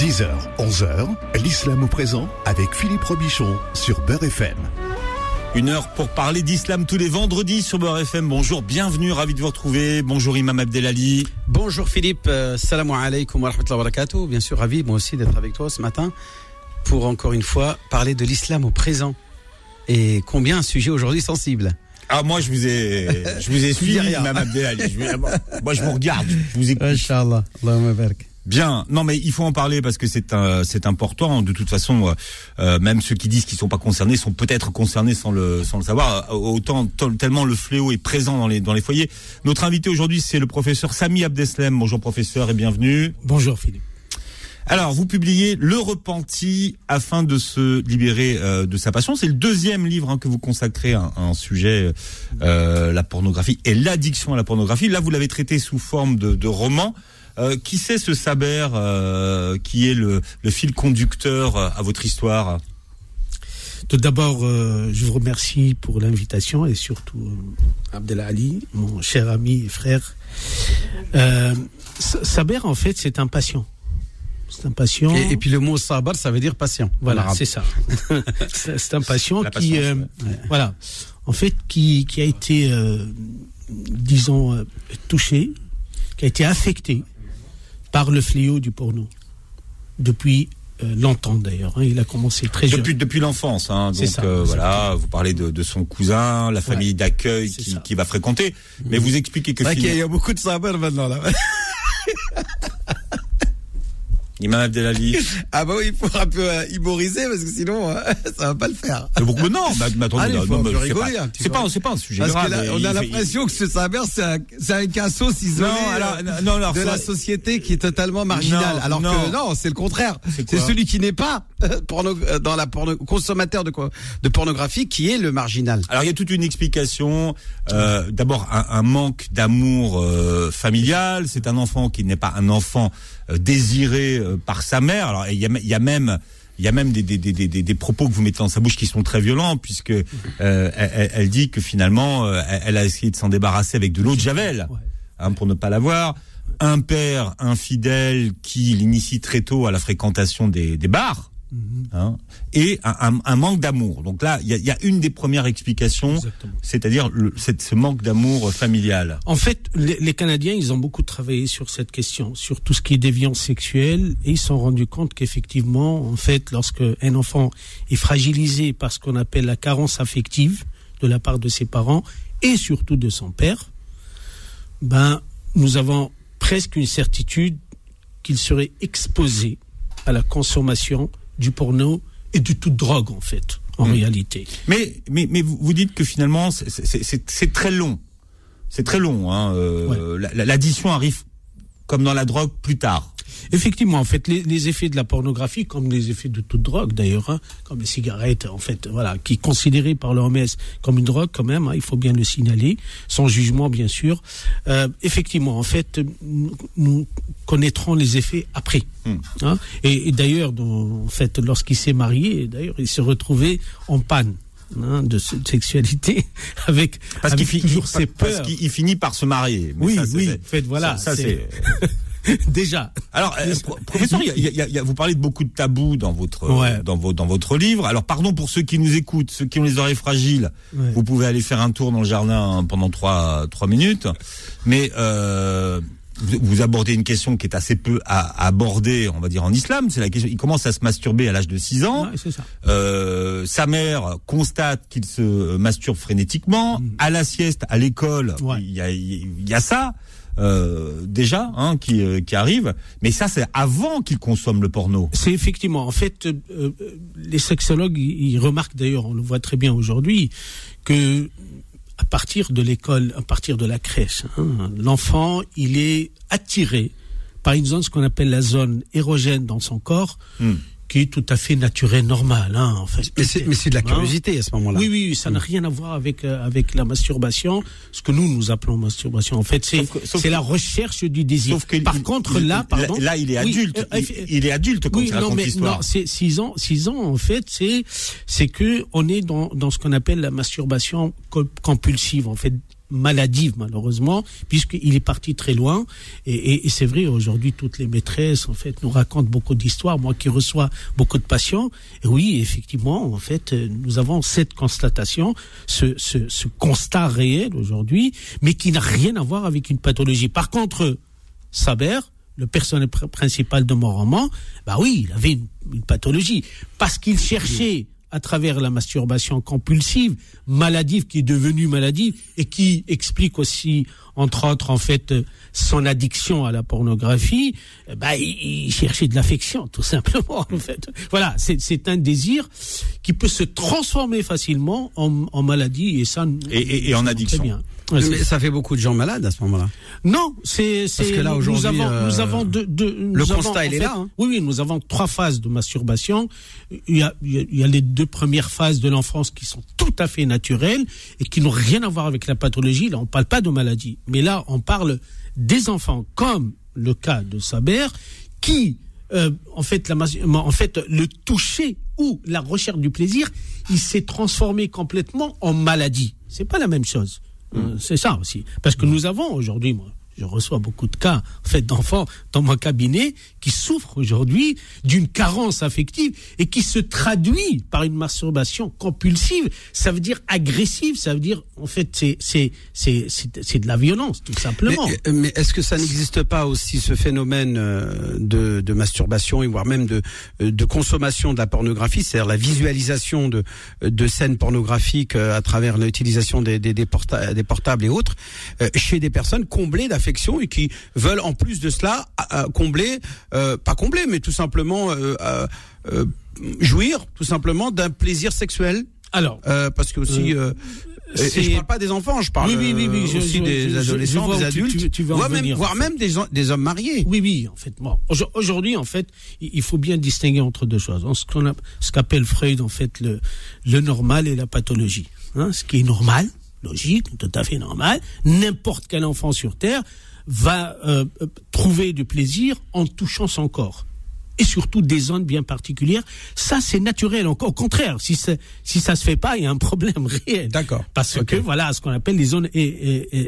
10h, 11h, l'islam au présent avec Philippe Robichon sur Beurre FM. Une heure pour parler d'islam tous les vendredis sur Beurre FM. Bonjour, bienvenue, ravi de vous retrouver. Bonjour Imam Abdelali. Bonjour Philippe, euh, salam alaikum wa rahmatullahi wa barakatuh. Bien sûr, ravi moi aussi d'être avec toi ce matin pour encore une fois parler de l'islam au présent. Et combien un sujet aujourd'hui sensible. Ah moi je vous ai je vous ai suivi Imam Abdelali. Je, moi je vous regarde, je vous écoute. Inch'Allah, Allahumma barak. Bien, non mais il faut en parler parce que c'est c'est important. De toute façon, euh, euh, même ceux qui disent qu'ils sont pas concernés sont peut-être concernés sans le sans le savoir. Euh, autant tellement le fléau est présent dans les dans les foyers. Notre invité aujourd'hui c'est le professeur Sami Abdeslem. Bonjour professeur et bienvenue. Bonjour Philippe. Alors, vous publiez Le Repenti afin de se libérer de sa passion. C'est le deuxième livre hein, que vous consacrez à, un sujet, euh, la pornographie et l'addiction à la pornographie. Là, vous l'avez traité sous forme de, de roman. Euh, qui c'est ce Saber euh, qui est le, fil conducteur euh, à votre histoire? Tout d'abord, je vous remercie pour l'invitation et surtout Abdelali, mon cher ami et frère. Saber, en fait, c'est un patient. C'est un patient. Et, puis le mot sabar, ça veut dire patient. Voilà, c'est ça. c'est un patient qui, voilà, en fait, qui, qui a été, disons, touché, qui a été affecté par le fléau du porno. Depuis euh, longtemps d'ailleurs. Hein. il a commencé très jeune. Depuis, depuis l'enfance. Hein, donc euh, voilà, vous parlez de, de, son cousin, la famille d'accueil qui, qui, va fréquenter. Mais vous expliquez que... Il y a beaucoup de sabers maintenant là. Imam Abdelali. Ah bah oui, il faut un peu euh, humoriser parce que sinon euh, ça va pas le faire. Mais non, mais, attendez, Allez, non, faut non, rigoler, c'est pas, c'est pas, un sujet parce grave. Que là, on a l'impression que ce Saber c'est un, c'est un cassos isolé non, alors, euh, non, alors, de la société qui est totalement marginal. alors que non, c'est le contraire. C'est celui qui n'est pas porno, dans la porno, consommateur de quoi, de pornographie qui est le marginal. Alors il y a toute une explication. Euh, D'abord un, un, manque d'amour euh, familial. C'est un enfant qui n'est pas un enfant euh, désiré euh, par sa mère. Alors il y a, y a même il y a même des, des, des, des, propos que vous mettez dans sa bouche qui sont très violents, puisque euh, elle, elle, dit que finalement, euh, elle a essayé de s'en débarrasser avec de l'eau de javel, hein, pour ne pas l'avoir. Un père infidèle qui l'initie très tôt à la fréquentation des, des bars, Mhm. Hein, et un, manque d'amour. Donc là, il y a, une des premières explications, c'est-à-dire ce manque d'amour familial. En fait, les, Canadiens, ils ont beaucoup travaillé sur cette question, sur tout ce qui est déviance sexuelle, et ils se sont rendus compte qu'effectivement, en fait, lorsque un enfant est fragilisé par ce qu'on appelle la carence affective de la part de ses parents et surtout de son père, ben, nous avons presque une certitude qu'il serait exposé à la consommation du porno et de toute drogue en fait, en hmm. réalité. Mais, mais, mais vous dites que finalement c'est très long. C'est très long. Hein, euh, L'addition arrive comme dans la drogue plus tard. Effectivement, en fait, les, effets de la pornographie, comme les effets de toute drogue d'ailleurs, hein, comme les cigarettes, en fait, voilà, qui est considéré par l'OMS comme une drogue quand même, hein, il faut bien le signaler, sans jugement bien sûr. Euh, effectivement, en fait, nous, connaîtrons les effets après. Hmm. Hein, et, d'ailleurs, en fait, lorsqu'il s'est marié, d'ailleurs, il s'est retrouvé en panne. De sexualité avec parce qu'il finit parce qu'il finit par se marier oui oui en fait voilà ça c'est Déjà. Alors, euh, professeur, vous parlez de beaucoup de tabous dans votre dans, vos, dans votre livre. Alors, pardon pour ceux qui nous écoutent, ceux qui ont les oreilles fragiles. Vous pouvez aller faire un tour dans le jardin pendant trois trois minutes. Mais euh, vous, abordez une question qui est assez peu à, aborder, on va dire en islam. C'est la question. Il commence à se masturber à l'âge de 6 ans. ça. Euh, sa mère constate qu'il se masturbe frénétiquement. Mm. À la sieste, à l'école, il y, a, il y a ça. Euh, déjà hein, qui, euh, qui arrive, mais ça c'est avant qu'ils consomment le porno. C'est effectivement, en fait, euh, les sexologues ils, remarquent d'ailleurs, on le voit très bien aujourd'hui, que à partir de l'école, à partir de la crèche, hein, l'enfant il est attiré par une zone ce qu'on appelle la zone érogène dans son corps. Hmm qui est tout à fait naturel, normal. Hein. Mais c'est de la curiosité à ce moment-là. Oui, oui, ça n'a mm. rien à voir avec euh, avec la masturbation, ce que nous nous appelons masturbation. En fait, c'est c'est la recherche du désir. Sauf que Par contre, là, pardon, là, il est adulte. Euh, il, est adulte quand il raconte l'histoire. Non, c'est six ans. Six ans, en fait, c'est c'est que on est dans dans ce qu'on appelle la masturbation compulsive. En fait, maladive malheureusement, puisqu'il est parti très loin. Et, c'est vrai, aujourd'hui, toutes les maîtresses, en fait, nous racontent beaucoup d'histoires. Moi qui reçois beaucoup de patients, et oui, effectivement, en fait, nous avons cette constatation, ce, ce constat réel aujourd'hui, mais qui n'a rien à voir avec une pathologie. Par contre, Saber, le personnel principal de mon roman, bah oui, il avait une pathologie. Parce qu'il cherchait à travers la masturbation compulsive, maladive qui est devenue maladive et qui explique aussi, entre autres, en fait, son addiction à la pornographie, ben, il, cherchait de l'affection, tout simplement, en fait. Voilà, c'est un désir qui peut se transformer facilement en, en maladie et ça. Et, et, en addiction. Bien. Mais ça fait beaucoup de gens malades à ce moment-là. Non, c'est parce que là aujourd'hui, nous avons, nous avons deux, le constat il est là. Hein. Oui, oui, nous avons trois phases de masturbation. Il y a, il y a les deux premières phases de l'enfance qui sont tout à fait naturelles et qui n'ont rien à voir avec la pathologie. Là, on parle pas de maladie, mais là, on parle des enfants, comme le cas de Saber, qui euh, en fait, la, en fait, le toucher ou la recherche du plaisir, il s'est transformé complètement en maladie. C'est pas la même chose. Mmh. C'est ça aussi. Parce que nous avons aujourd'hui, moi, je reçois beaucoup de cas en fait d'enfants dans mon cabinet qui souffrent aujourd'hui d'une carence affective et qui se traduit par une masturbation compulsive. Ça veut dire agressive, ça veut dire en fait c'est c'est c'est c'est de la violence tout simplement. Mais, mais est-ce que ça n'existe pas aussi ce phénomène euh, de, masturbation et voire même de de consommation de la pornographie, c'est-à-dire la visualisation de de scènes pornographiques euh, à travers l'utilisation des des, portables et autres euh, chez des personnes comblées et qui veulent en plus de cela combler, euh, pas combler, mais tout simplement euh, euh, jouir tout simplement d'un plaisir sexuel. Alors, parce que aussi. Et je parle pas des enfants, je parle oui, oui, oui, aussi des adolescents, des adultes, tu, voire, même, voire même des, des, hommes mariés. Oui, oui, en fait. Bon, aujourd'hui, en fait, il faut bien distinguer entre deux choses. Ce qu'on ce qu'appelle Freud, en fait, le, le normal et la pathologie. Hein, ce qui est normal, logique, tout à fait normal. N'importe quel enfant sur Terre va euh, euh, trouver du plaisir en touchant son corps et surtout des zones bien particulières. Ça, c'est naturel. Au contraire, si, si ça se fait pas, il y a un problème réel. D'accord. Parce que voilà, ce qu'on appelle les zones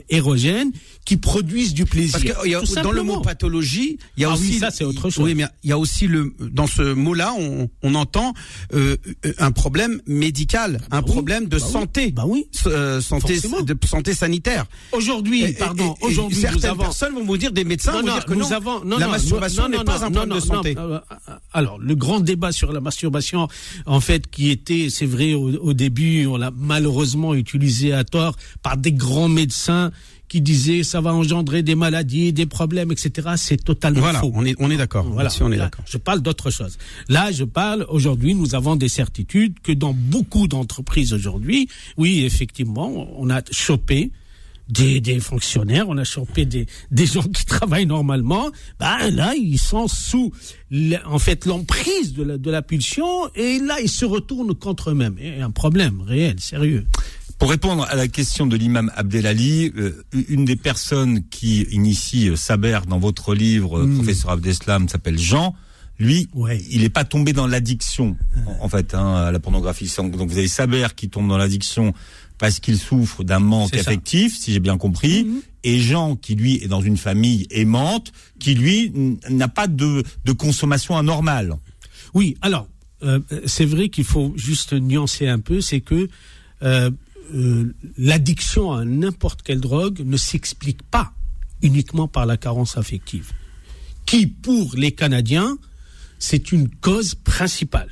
érogènes qui produisent du plaisir. Parce que y a, dans le mot pathologie, il y a ah aussi oui, ça c'est autre chose. Oui, mais il y a aussi le dans ce mot-là, on, on entend euh, un problème médical, bah un problème de bah santé. Bah oui. Euh, santé de santé sanitaire. Aujourd'hui, pardon, aujourd'hui certaines avons... personnes vont vous dire des médecins vont dire que nous non, avons, non, la masturbation n'est pas un problème de santé. Euh, alors, le grand débat sur la masturbation, en fait, qui était, c'est vrai, au, début, on l'a malheureusement utilisé à tort par des grands médecins qui disaient ça va engendrer des maladies, des problèmes, etc. C'est totalement voilà, faux. On est, on est d'accord. Voilà, on est d'accord. Je parle d'autre chose. Là, je parle aujourd'hui. Nous avons des certitudes que dans beaucoup d'entreprises aujourd'hui, oui, effectivement, on a chopé des, des fonctionnaires, on a chopé des, des gens qui travaillent normalement, ben là, ils sont sous, en fait, l'emprise de la, de la pulsion, et là, ils se retournent contre eux-mêmes. Il y a un problème réel, sérieux. Pour répondre à la question de l'imam Abdelali, euh, une des personnes qui initie euh, Saber dans votre livre, hmm. professeur Abdeslam, s'appelle Jean. Lui, ouais. il n'est pas tombé dans l'addiction, en, fait, hein, à la pornographie. Donc vous avez Saber qui tombe dans l'addiction parce qu'il souffre d'un manque affectif, si j'ai bien compris, mhm. et Jean qui lui est dans une famille aimante, qui lui n'a pas de, de consommation anormale. Oui, alors euh, c'est vrai qu'il faut juste nuancer un peu, c'est que euh, euh, l'addiction à n'importe quelle drogue ne s'explique pas uniquement par la carence affective, qui pour les Canadiens c'est une cause principale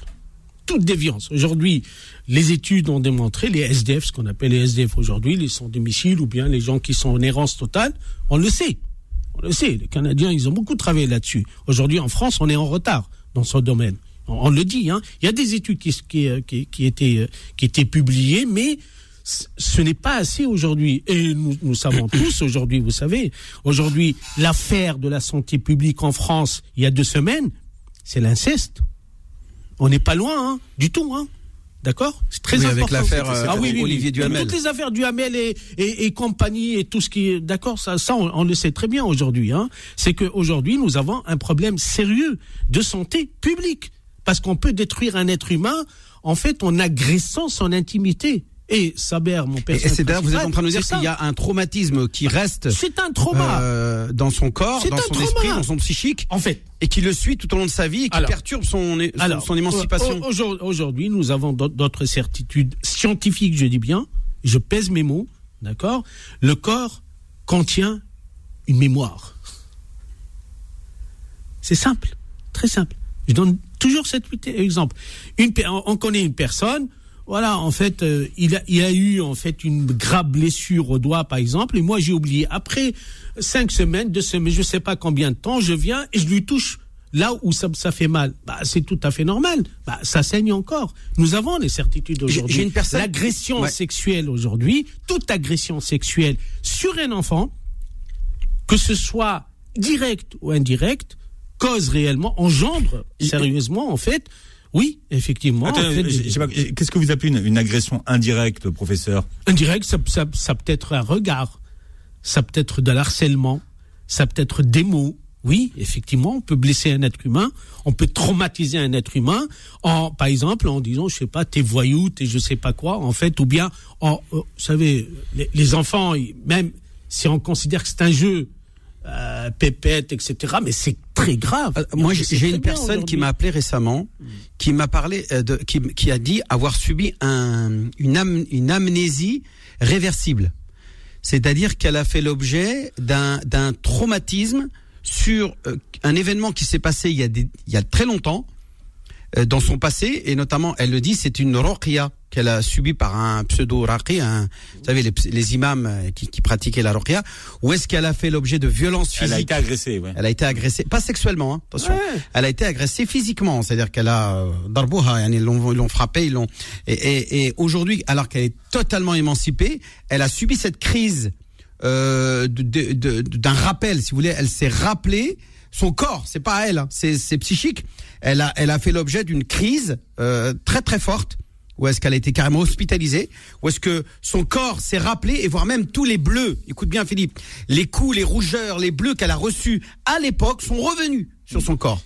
toute déviance. Aujourd'hui, les études ont démontré, les SDF, ce qu'on appelle les SDF aujourd'hui, les sans-domicile ou bien les gens qui sont en errance totale, on le sait. On le sait. Les Canadiens, ils ont beaucoup travaillé là-dessus. Aujourd'hui, en France, on est en retard dans ce domaine. On, le dit, hein. Il y a des études qui, qui, qui, qui étaient, qui étaient publiées, mais ce n'est pas assez aujourd'hui. Et nous, nous savons tous aujourd'hui, vous savez, aujourd'hui, l'affaire de la santé publique en France, il y a deux semaines, c'est l'inceste. On n'est pas loin, hein, du tout, hein. D'accord? C'est très important. Avec l'affaire ah, oui, oui, Olivier Duhamel. Toutes les affaires Duhamel et, et, et compagnie et tout ce qui est d'accord, ça, ça on, le sait très bien aujourd'hui. Hein. C'est qu'aujourd'hui nous avons un problème sérieux de santé publique parce qu'on peut détruire un être humain en fait en agressant son intimité Et Saber, mon père. Et, c'est d'ailleurs, vous êtes en train de nous dire qu'il y a un traumatisme qui reste. C'est un trauma. Euh, dans son corps, dans son esprit, dans son psychique. En fait. Et qui le suit tout au long de sa vie et qui perturbe son, son, émancipation. Aujourd'hui, nous avons d'autres certitudes scientifiques, je dis bien. Je pèse mes mots. D'accord? Le corps contient une mémoire. C'est simple. Très simple. Je donne toujours cet exemple. Une, on connaît une personne, voilà, en fait, euh, il, a, il a eu en fait une grave blessure au doigt, par exemple, et moi j'ai oublié. Après cinq semaines, deux semaines, je sais pas combien de temps, je viens et je lui touche là où ça, ça fait mal. Bah, c'est tout à fait normal. Bah, ça saigne encore. Nous avons les certitudes aujourd'hui. J'ai une personne. L'agression sexuelle aujourd'hui, toute agression sexuelle sur un enfant, que ce soit direct ou indirect, cause réellement, engendre sérieusement en fait oui, effectivement. Qu'est-ce que vous appelez une, agression indirecte, professeur? Indirecte, ça, ça, ça peut être un regard, ça peut être de l'harcèlement, ça peut être des mots. Oui, effectivement, on peut blesser un être humain, on peut traumatiser un être humain, en, par exemple, en disant, je sais pas, t'es voyou, t'es je sais pas quoi, en fait, ou bien, en, euh, vous savez, les, les enfants, même si on considère que c'est un jeu, euh, pépette, etc. Mais c'est très grave. Euh, moi, j'ai une personne qui m'a appelé récemment, qui m'a parlé euh, de, qui, qui, a dit avoir subi un, une, une amnésie réversible. C'est-à-dire qu'elle a fait l'objet d'un traumatisme sur un événement qui s'est passé il y a, des, il y a très longtemps dans son passé, et notamment, elle le dit, c'est une roqia qu'elle a subie par un pseudo raqi, vous savez, les, les imams euh, qui, qui, pratiquaient la roqia, ou est-ce qu'elle a fait l'objet de violences physiques Elle a été agressée, ouais. Elle a été agressée, pas sexuellement, hein, attention. Elle a été agressée physiquement, c'est-à-dire qu'elle a euh, darbouha, ils l'ont, ils l'ont frappé, ils l'ont. Et, et, et aujourd'hui, alors qu'elle est totalement émancipée, elle a subi cette crise euh, d'un rappel, si vous voulez. Elle s'est rappelée son corps, c'est pas elle, hein, c'est psychique. Elle a, elle a fait l'objet d'une crise euh, très très forte. Ou est-ce qu'elle a été carrément hospitalisée Ou est-ce que son corps s'est rappelé et voire même tous les bleus, écoute bien Philippe, les coups, les rougeurs, les bleus qu'elle a reçus à l'époque sont revenus sur son corps.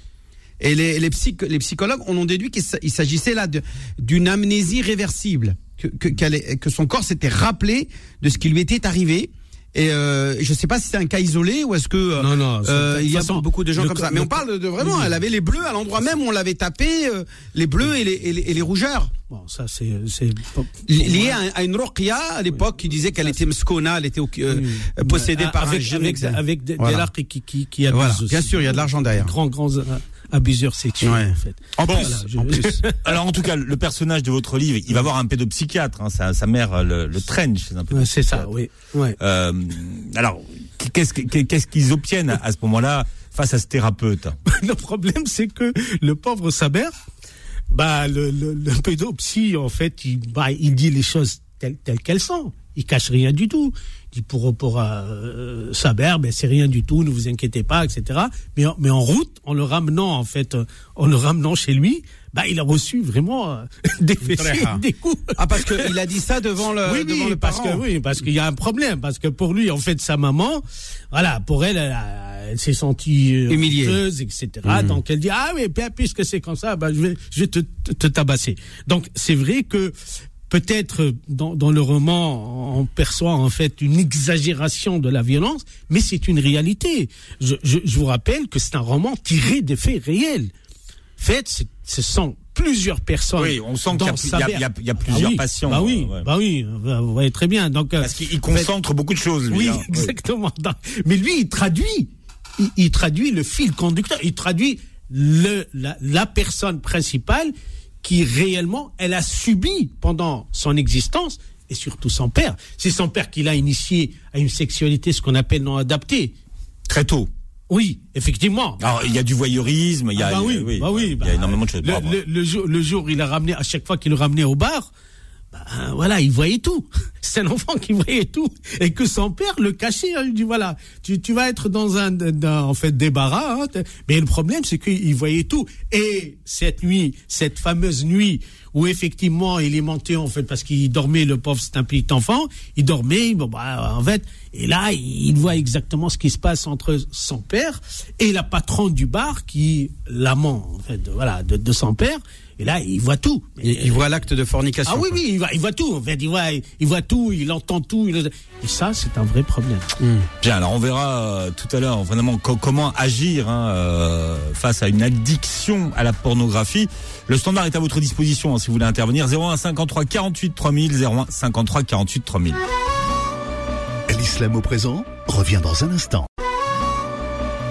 Et les, psychologues en ont déduit qu'il s'agissait là d'une amnésie réversible, que son corps s'était rappelé de ce qui lui était arrivé et euh, je sais pas si c'est un cas isolé ou est-ce que euh, non, non, euh, il y a beaucoup de gens comme ça. Mais on parle de vraiment, elle avait les bleus à l'endroit même où on l'avait tapé, euh, les bleus et les, et les, et les rougeurs. Bon, ça c'est lié à, à, une roquia à l'époque qui disait qu'elle était mskona, elle était euh, possédée par avec, un avec, avec des, voilà. qui qui qui, qui voilà. Bien sûr, il y a de l'argent derrière. Grand grand abuseur sexuel en fait. En plus, en plus. Alors en tout cas, le personnage de votre livre, il va voir un pédopsychiatre. Hein, sa, sa mère le, le traîne chez un pédopsychiatre. C'est ça, oui. Ouais. Euh, alors, qu'est-ce qu'est-ce qu'ils obtiennent à ce moment-là face à ce thérapeute? Le problème, c'est que le pauvre Saber, bah le, le, le pédopsie, en fait, il, bah, il dit les choses telles, telles qu'elles sont. Il cache rien du tout pour pour euh, Saber, ben c'est rien du tout, ne vous inquiétez pas, etc. Mais mais en route, en le ramenant en fait, euh, en le ramenant chez lui, bah il a reçu vraiment euh, des fessées, des coups. Ah parce que il a dit ça devant le oui, devant oui, le parce que oui parce qu'il y a un problème parce que pour lui en fait sa maman, voilà pour elle elle, s'est sentie euh, humiliée, etc. Mmh. Donc elle dit ah oui puisque c'est comme ça, bah je vais je vais te, te tabasser. Donc c'est vrai que peut-être dans, dans, le roman, on perçoit en fait une exagération de la violence, mais c'est une réalité. Je, je, je, vous rappelle que c'est un roman tiré des faits réels. Fait, ce sont plusieurs personnes. Oui, on sent qu'il y, y, y, a plusieurs ah patients. Bah oui, ouais. bah oui, vous voyez très bien. Donc, euh, Parce qu'il concentre beaucoup de choses. Lui, oui, hein. exactement. Mais lui, il traduit, il, il, traduit le fil conducteur, il traduit le, la, la personne principale qui réellement elle a subi pendant son existence et surtout son père. C'est son père qui l'a initié à une sexualité, ce qu'on appelle non adaptée. Très tôt. Oui, effectivement. Alors, il y a du voyeurisme, il y a, énormément de choses. Le, le, le, jour, le jour, il a ramené, à chaque fois qu'il le ramenait au bar, ben, voilà, il voyait tout. C'est un enfant qui voyait tout et que son père le cachait. Hein. Il dit voilà, tu, tu vas être dans un, en fait débarras. Hein. Mais le problème, c'est qu'il voyait tout. Et cette nuit, cette fameuse nuit où effectivement il est monté en fait parce qu'il dormait le pauvre c'est un petit enfant, il dormait bon bah en fait et là il voit exactement ce qui se passe entre son père et la patronne du bar qui l'amant en fait voilà de son père et là, il voit tout. Il, il voit l'acte de fornication. Ah oui, oui, voit, il voit tout. En fait, il voit, il voit tout, il entend tout. Et ça, c'est un vrai problème. Hmm. Bien, alors on verra euh, tout à l'heure vraiment comment agir hein, euh, face à une addiction à la pornographie. Le standard est à votre disposition hein, si vous voulez intervenir. 01 53 48 3000, 01 53 48 3000. L'islam au présent revient dans un instant.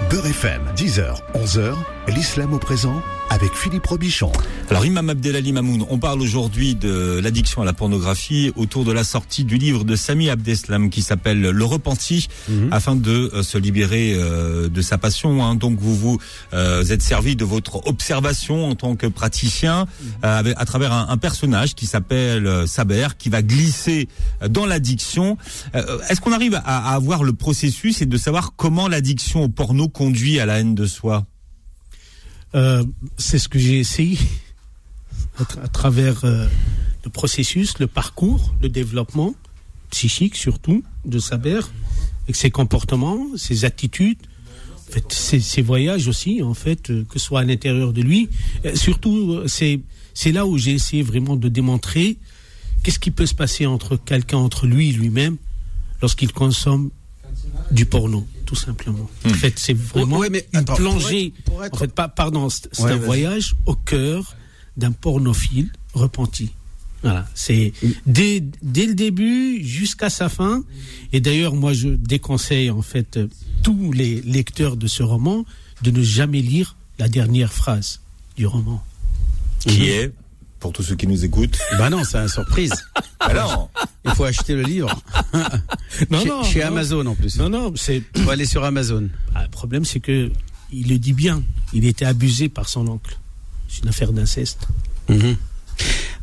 Beurre FM, 10h, 11h, l'islam au présent avec Philippe Robichon. Alors Imam Abdelali Mamoun, on parle aujourd'hui de l'addiction à la pornographie autour de la sortie du livre de Sami Abdeslam qui s'appelle Le Repenti mhm. afin de euh, se libérer euh, de sa passion. Hein. Donc vous vous euh, êtes servi de votre observation en tant que praticien mhm. à travers un, personnage qui s'appelle Saber qui va glisser dans l'addiction. Est-ce qu'on arrive à, à avoir le processus et de savoir comment l'addiction au porno conduit à la haine de soi? Euh, c'est ce que j'ai essayé à, travers euh, le processus, le parcours, le développement psychique surtout de Saber, avec ses comportements, ses attitudes, ses, voyages aussi, en fait, euh, que ce soit à l'intérieur de lui. surtout, c'est là où j'ai essayé vraiment de démontrer qu'est-ce qui peut se passer entre quelqu'un, entre lui et lui-même, lorsqu'il consomme du porno tout simplement. Hmm. En fait, c'est vraiment mais, une plongée. En fait, pas, pardon, c'est un voyage au cœur d'un pornophile repenti. Voilà, c'est dès, dès le début jusqu'à sa fin. Et d'ailleurs, moi, je déconseille en fait tous les lecteurs de ce roman de ne jamais lire la dernière phrase du roman. Qui est? Pour tous ceux qui nous écoutent Ben non, c'est une surprise. Alors, il faut acheter le livre. non, chez, non, chez Amazon en plus. Non, non, c'est. Il faut aller sur Amazon. Ah, le problème, c'est que il le dit bien. Il était abusé par son oncle. C'est une affaire d'inceste. Mhm.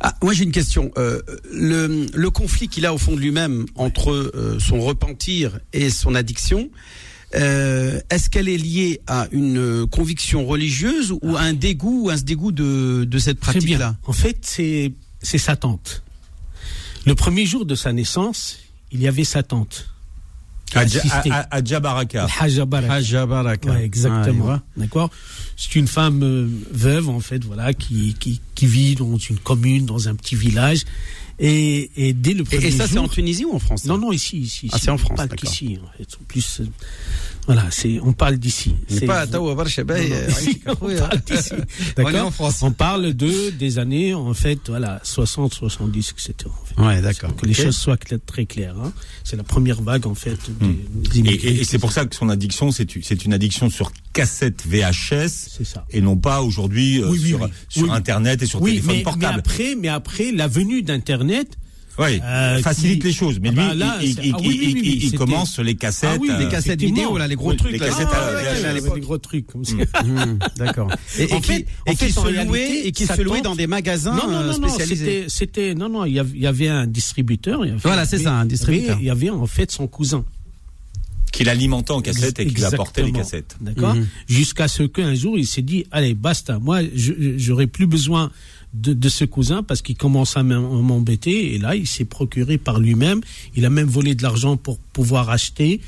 Ah, moi j'ai une question. Euh, le, le, conflit qu'il a au fond de lui-même entre euh, son repentir et son addiction, euh, est-ce qu'elle est liée à une conviction religieuse ou à un dégoût, un dégoût de, de cette pratique-là? En fait, c'est c'est sa tante. Le premier jour de sa naissance, il y avait sa tante. Adja Baraka. Baraka. exactement. Ah, D'accord. C'est une femme euh, veuve en fait, voilà, qui, qui qui vit dans une commune, dans un petit village. Et, et dès le premier et, et ça, c'est en Tunisie ou en France Non, non, ici, ici. Ah, c'est en France. Pas qu'ici, en fait. En plus, euh, voilà, c'est, on parle d'ici. C'est pas On parle d'ici. D'accord. On en France. On parle de des années, en fait, voilà, 60, 70, etc. En fait. Ouais, d'accord. Que les choses soient très claires. Hein. C'est la première vague, en fait. Des, hmm. et, et c'est pour ça que son addiction, c'est une addiction sur cassette VHS. C'est ça. Et non pas aujourd'hui euh, sur, sur Internet et sur téléphone mais, portable. Mais après, mais après, la venue d'Internet oui, euh, facilite les choses. Mais lui, il, commence sur les cassettes. Ah oui, les cassettes vidéo, là, les gros trucs. Les cassettes à les gros trucs comme ça. Mmh. D'accord. Et, qui, et qui se louait, et qui se louait dans des magasins non, non, non, spécialisés. C'était, non, non, il y avait un distributeur. Voilà, c'est ça, un distributeur. Il y avait en fait son cousin qui l'alimentait en cassette et qui lui apportait les cassettes. D'accord. Mmh. Jusqu'à ce qu'un jour il s'est dit allez basta, moi j'aurais plus besoin de, de ce cousin parce qu'il commence à m'embêter et là il s'est procuré par lui-même. Il a même volé de l'argent pour pouvoir acheter.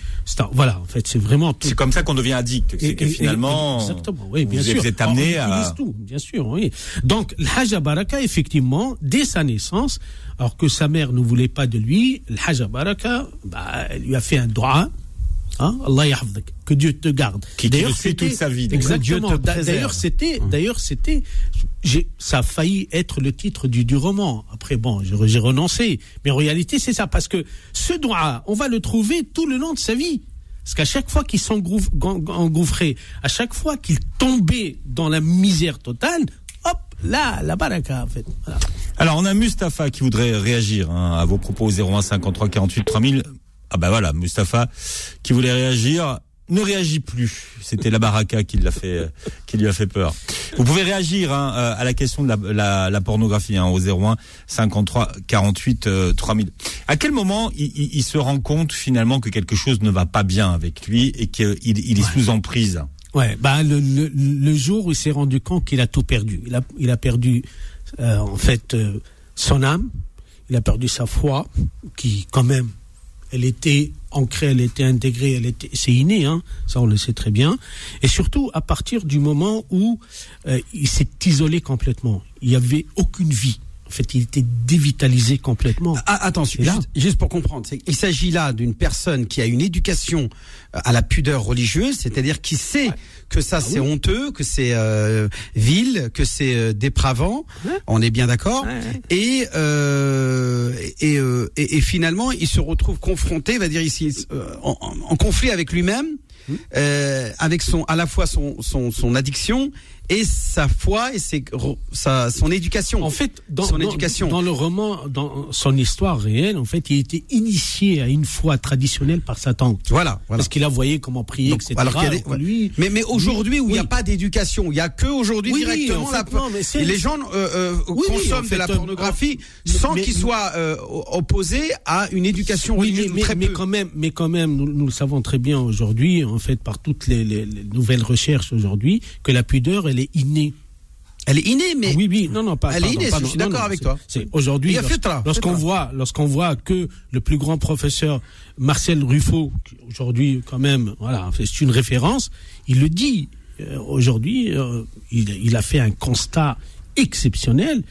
Voilà en fait c'est vraiment c'est comme ça qu'on devient addict. C'est que finalement exactement oui bien vous sûr. êtes amené à tout bien sûr oui. Donc l'Hajj Baraka effectivement dès sa naissance alors que sa mère ne voulait pas de lui l'Hajj Baraka bah, elle lui a fait un droit Hein? Allah que Dieu te garde. Qui, d'ailleurs, fait toute sa vie. Exactement. D'ailleurs, c'était, hum. d'ailleurs, c'était, ça a failli être le titre du, du roman. Après, bon, j'ai renoncé. Mais en réalité, c'est ça. Parce que ce droit, on va le trouver tout le long de sa vie. Parce qu'à chaque fois qu'il s'engouffrait, à chaque fois qu'il tombait dans la misère totale, hop, là, la baraka, en fait. Alors, on a Mustapha qui voudrait réagir hein, à vos propos 01 53 48 3000. Ah ben voilà, Mustapha qui voulait réagir ne réagit plus. C'était la baraka qui l'a fait, qui lui a fait peur. Vous pouvez réagir hein, euh, à la question de la, la, pornographie hein, au 01 53 48 3000. À quel moment il, se rend compte finalement que quelque chose ne va pas bien avec lui et qu'il il est sous emprise? Ouais, bah le, le, jour où il s'est rendu compte qu'il a tout perdu. Il a, il a perdu euh, en fait euh, son âme, il a perdu sa foi, qui quand même elle était ancrée, elle était intégrée, elle était, c'est inné, hein, ça on le sait très bien. Et surtout à partir du moment où euh, il s'est isolé complètement, il n'y avait aucune vie en fait, il était dévitalisé complètement. Ah, attention, juste, pour comprendre, il s'agit là d'une personne qui a une éducation euh, à la pudeur religieuse, c'est-à-dire qui sait que ça ah c'est honteux, que c'est euh, vil, que c'est euh, dépravant. On est bien d'accord. Et, et, et, finalement, il se retrouve confronté, va dire ici, en, en conflit avec lui-même, mmh. avec son à la fois son, son, son addiction et sa foi et ses, sa, son éducation. En fait, dans, son éducation. dans le roman, dans son histoire réelle, en fait, il était initié à une foi traditionnelle par sa tante. Voilà. voilà. Parce qu'il a voyé comment prier, etc. Alors lui, mais, mais aujourd'hui, où il n'y a pas d'éducation, il n'y a que aujourd'hui directement la, les gens euh, euh, consomment de la pornographie sans qu'ils soient euh, opposés à une éducation religieuse. Mais, très mais quand même, mais quand même, nous, nous le savons très bien aujourd'hui, en fait, par toutes les, les, les nouvelles recherches aujourd'hui, que la pudeur elle est innée. Elle est innée, mais ah oui, oui, non, non, pas. Elle est innée. je suis d'accord avec toi. C'est aujourd'hui. Lorsqu'on voit, lorsqu'on voit que le plus grand professeur Marcel Ruffo, aujourd'hui quand même, voilà, c'est une référence, il le dit. Euh, aujourd'hui, euh, il, il, a fait un constat exceptionnel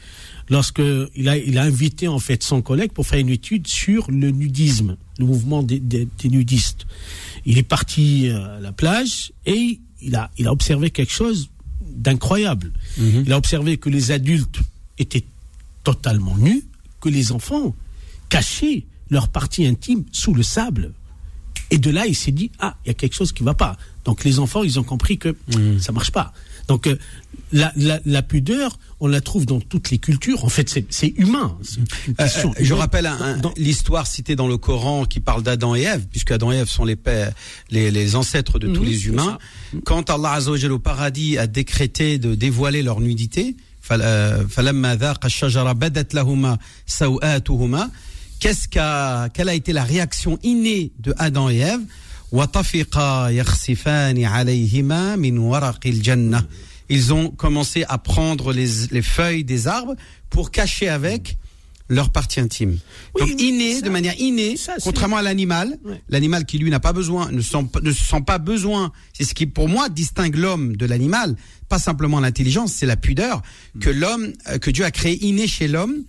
lorsque il a, il a invité en fait son collègue pour faire une étude sur le nudisme, le mouvement des, des, des nudistes. Il est parti euh, à la plage et il a, il a observé quelque chose d'incroyable. Mhm. Il a observé que les adultes étaient totalement nus, que les enfants cachaient leur partie intime sous le sable. Et de là, il s'est dit, ah, il y a quelque chose qui ne va pas. Donc les enfants, ils ont compris que mhm. ça marche pas. Donc euh, la, la, la, pudeur, on la trouve dans toutes les cultures. En fait, c'est humain. Euh, je rappelle l'histoire citée dans le Coran qui parle d'Adam et Ève, puisque Adam et Ève sont les, pères, les, les ancêtres de tous mhm, les humains. Quand Allah Azzawajal au paradis a décrété de dévoiler leur nudité, qu'est-ce qu'a, quelle a été la réaction innée de Adam et Ève? Ils ont commencé à prendre les, feuilles des arbres pour cacher avec leur partie intime. Donc inné, de manière innée, contrairement à l'animal, l'animal qui lui n'a pas besoin, ne sent, ne sent pas besoin. C'est ce qui pour moi distingue l'homme de l'animal, pas simplement l'intelligence, c'est la pudeur que l'homme, euh, que Dieu a créé inné chez l'homme,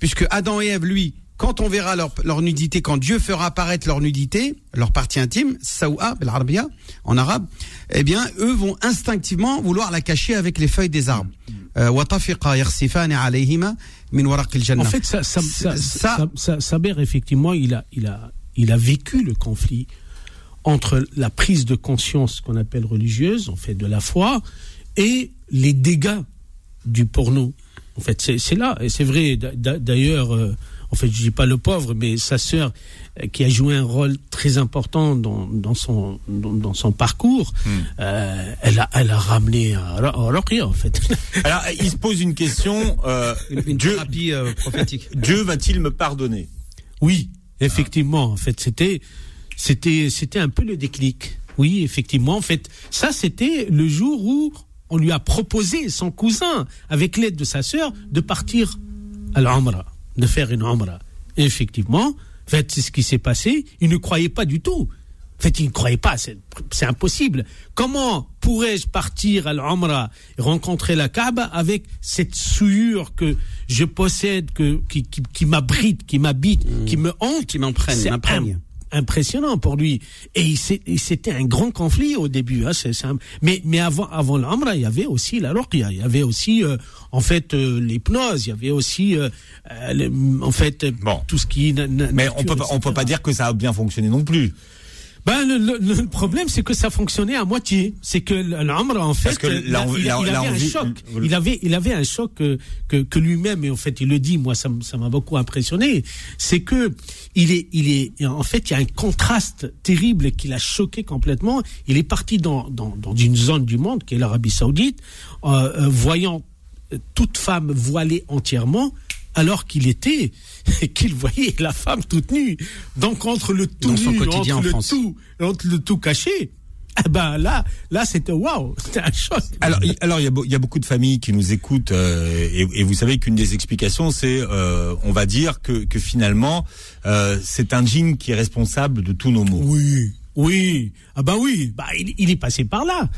puisque Adam et Ève, lui, quand on verra leur, leur, nudité, quand Dieu fera apparaître leur nudité, leur partie intime, saoua, en arabe, eh bien, eux vont instinctivement vouloir la cacher avec les feuilles des arbres. Euh, en fait, ça, ça, ça, ça, Saber, effectivement, il a, il, a, il a vécu le conflit entre la prise de conscience qu'on appelle religieuse, en fait, de la foi, et les dégâts du porno. En fait, c'est là, et c'est vrai, d'ailleurs, euh, en fait, je dis pas le pauvre, mais sa sœur euh, qui a joué un rôle très important dans, dans son dans, son parcours, hmm. euh, elle a elle a ramené Rocky en fait. Alors il se pose une question. Euh, une, Dieu, thérapie euh, prophétique. Dieu va-t-il me pardonner? Oui, effectivement. En fait, c'était c'était c'était un peu le déclic. Oui, effectivement. En fait, ça c'était le jour où on lui a proposé son cousin, avec l'aide de sa sœur, de partir à l'Amra de faire une omra. effectivement, en fait, c'est ce qui s'est passé. Il ne croyait pas du tout. En fait, il ne croyait pas, c'est impossible. Comment pourrais-je partir à l'Omra et rencontrer la Kaaba avec cette souillure que je possède, que, qui, qui, qui m'abrite, qui m'habite, qui me hante? Qui m'imprègne, impressionnant pour lui. Et c'était un grand conflit au début. Hein, mais, mais avant, avant l'Amra, il y avait aussi la il y avait aussi, euh, en fait, euh, l'hypnose, il y avait aussi, euh, en fait, tout ce qui. Mais on peut, on peut pas dire que ça a bien fonctionné non plus. Ben, le, problème, c'est que ça fonctionnait à moitié. C'est que l'Amr, en fait, il, avait un choc. Il avait, il avait un choc que, que, lui-même, et en fait, il le dit, moi, ça, ça m'a beaucoup impressionné. C'est que il est, il est, en fait, il y a un contraste terrible qui l'a choqué complètement. Il est parti dans, dans, dans une zone du monde, qui est l'Arabie Saoudite, euh, euh voyant toute femme voilée entièrement, alors qu'il était qu'il voyait la femme toute nue. Donc entre le tout nu, entre le tout, entre le tout caché, eh ben là, là c'était waouh, c'était un choc. Alors, alors il y a, beaucoup de familles qui nous écoutent euh, et, vous savez qu'une des explications, c'est, euh, on va dire que, finalement, euh, c'est un djinn qui est responsable de tous nos maux. Oui, oui, ah ben oui, bah il, il est passé par là.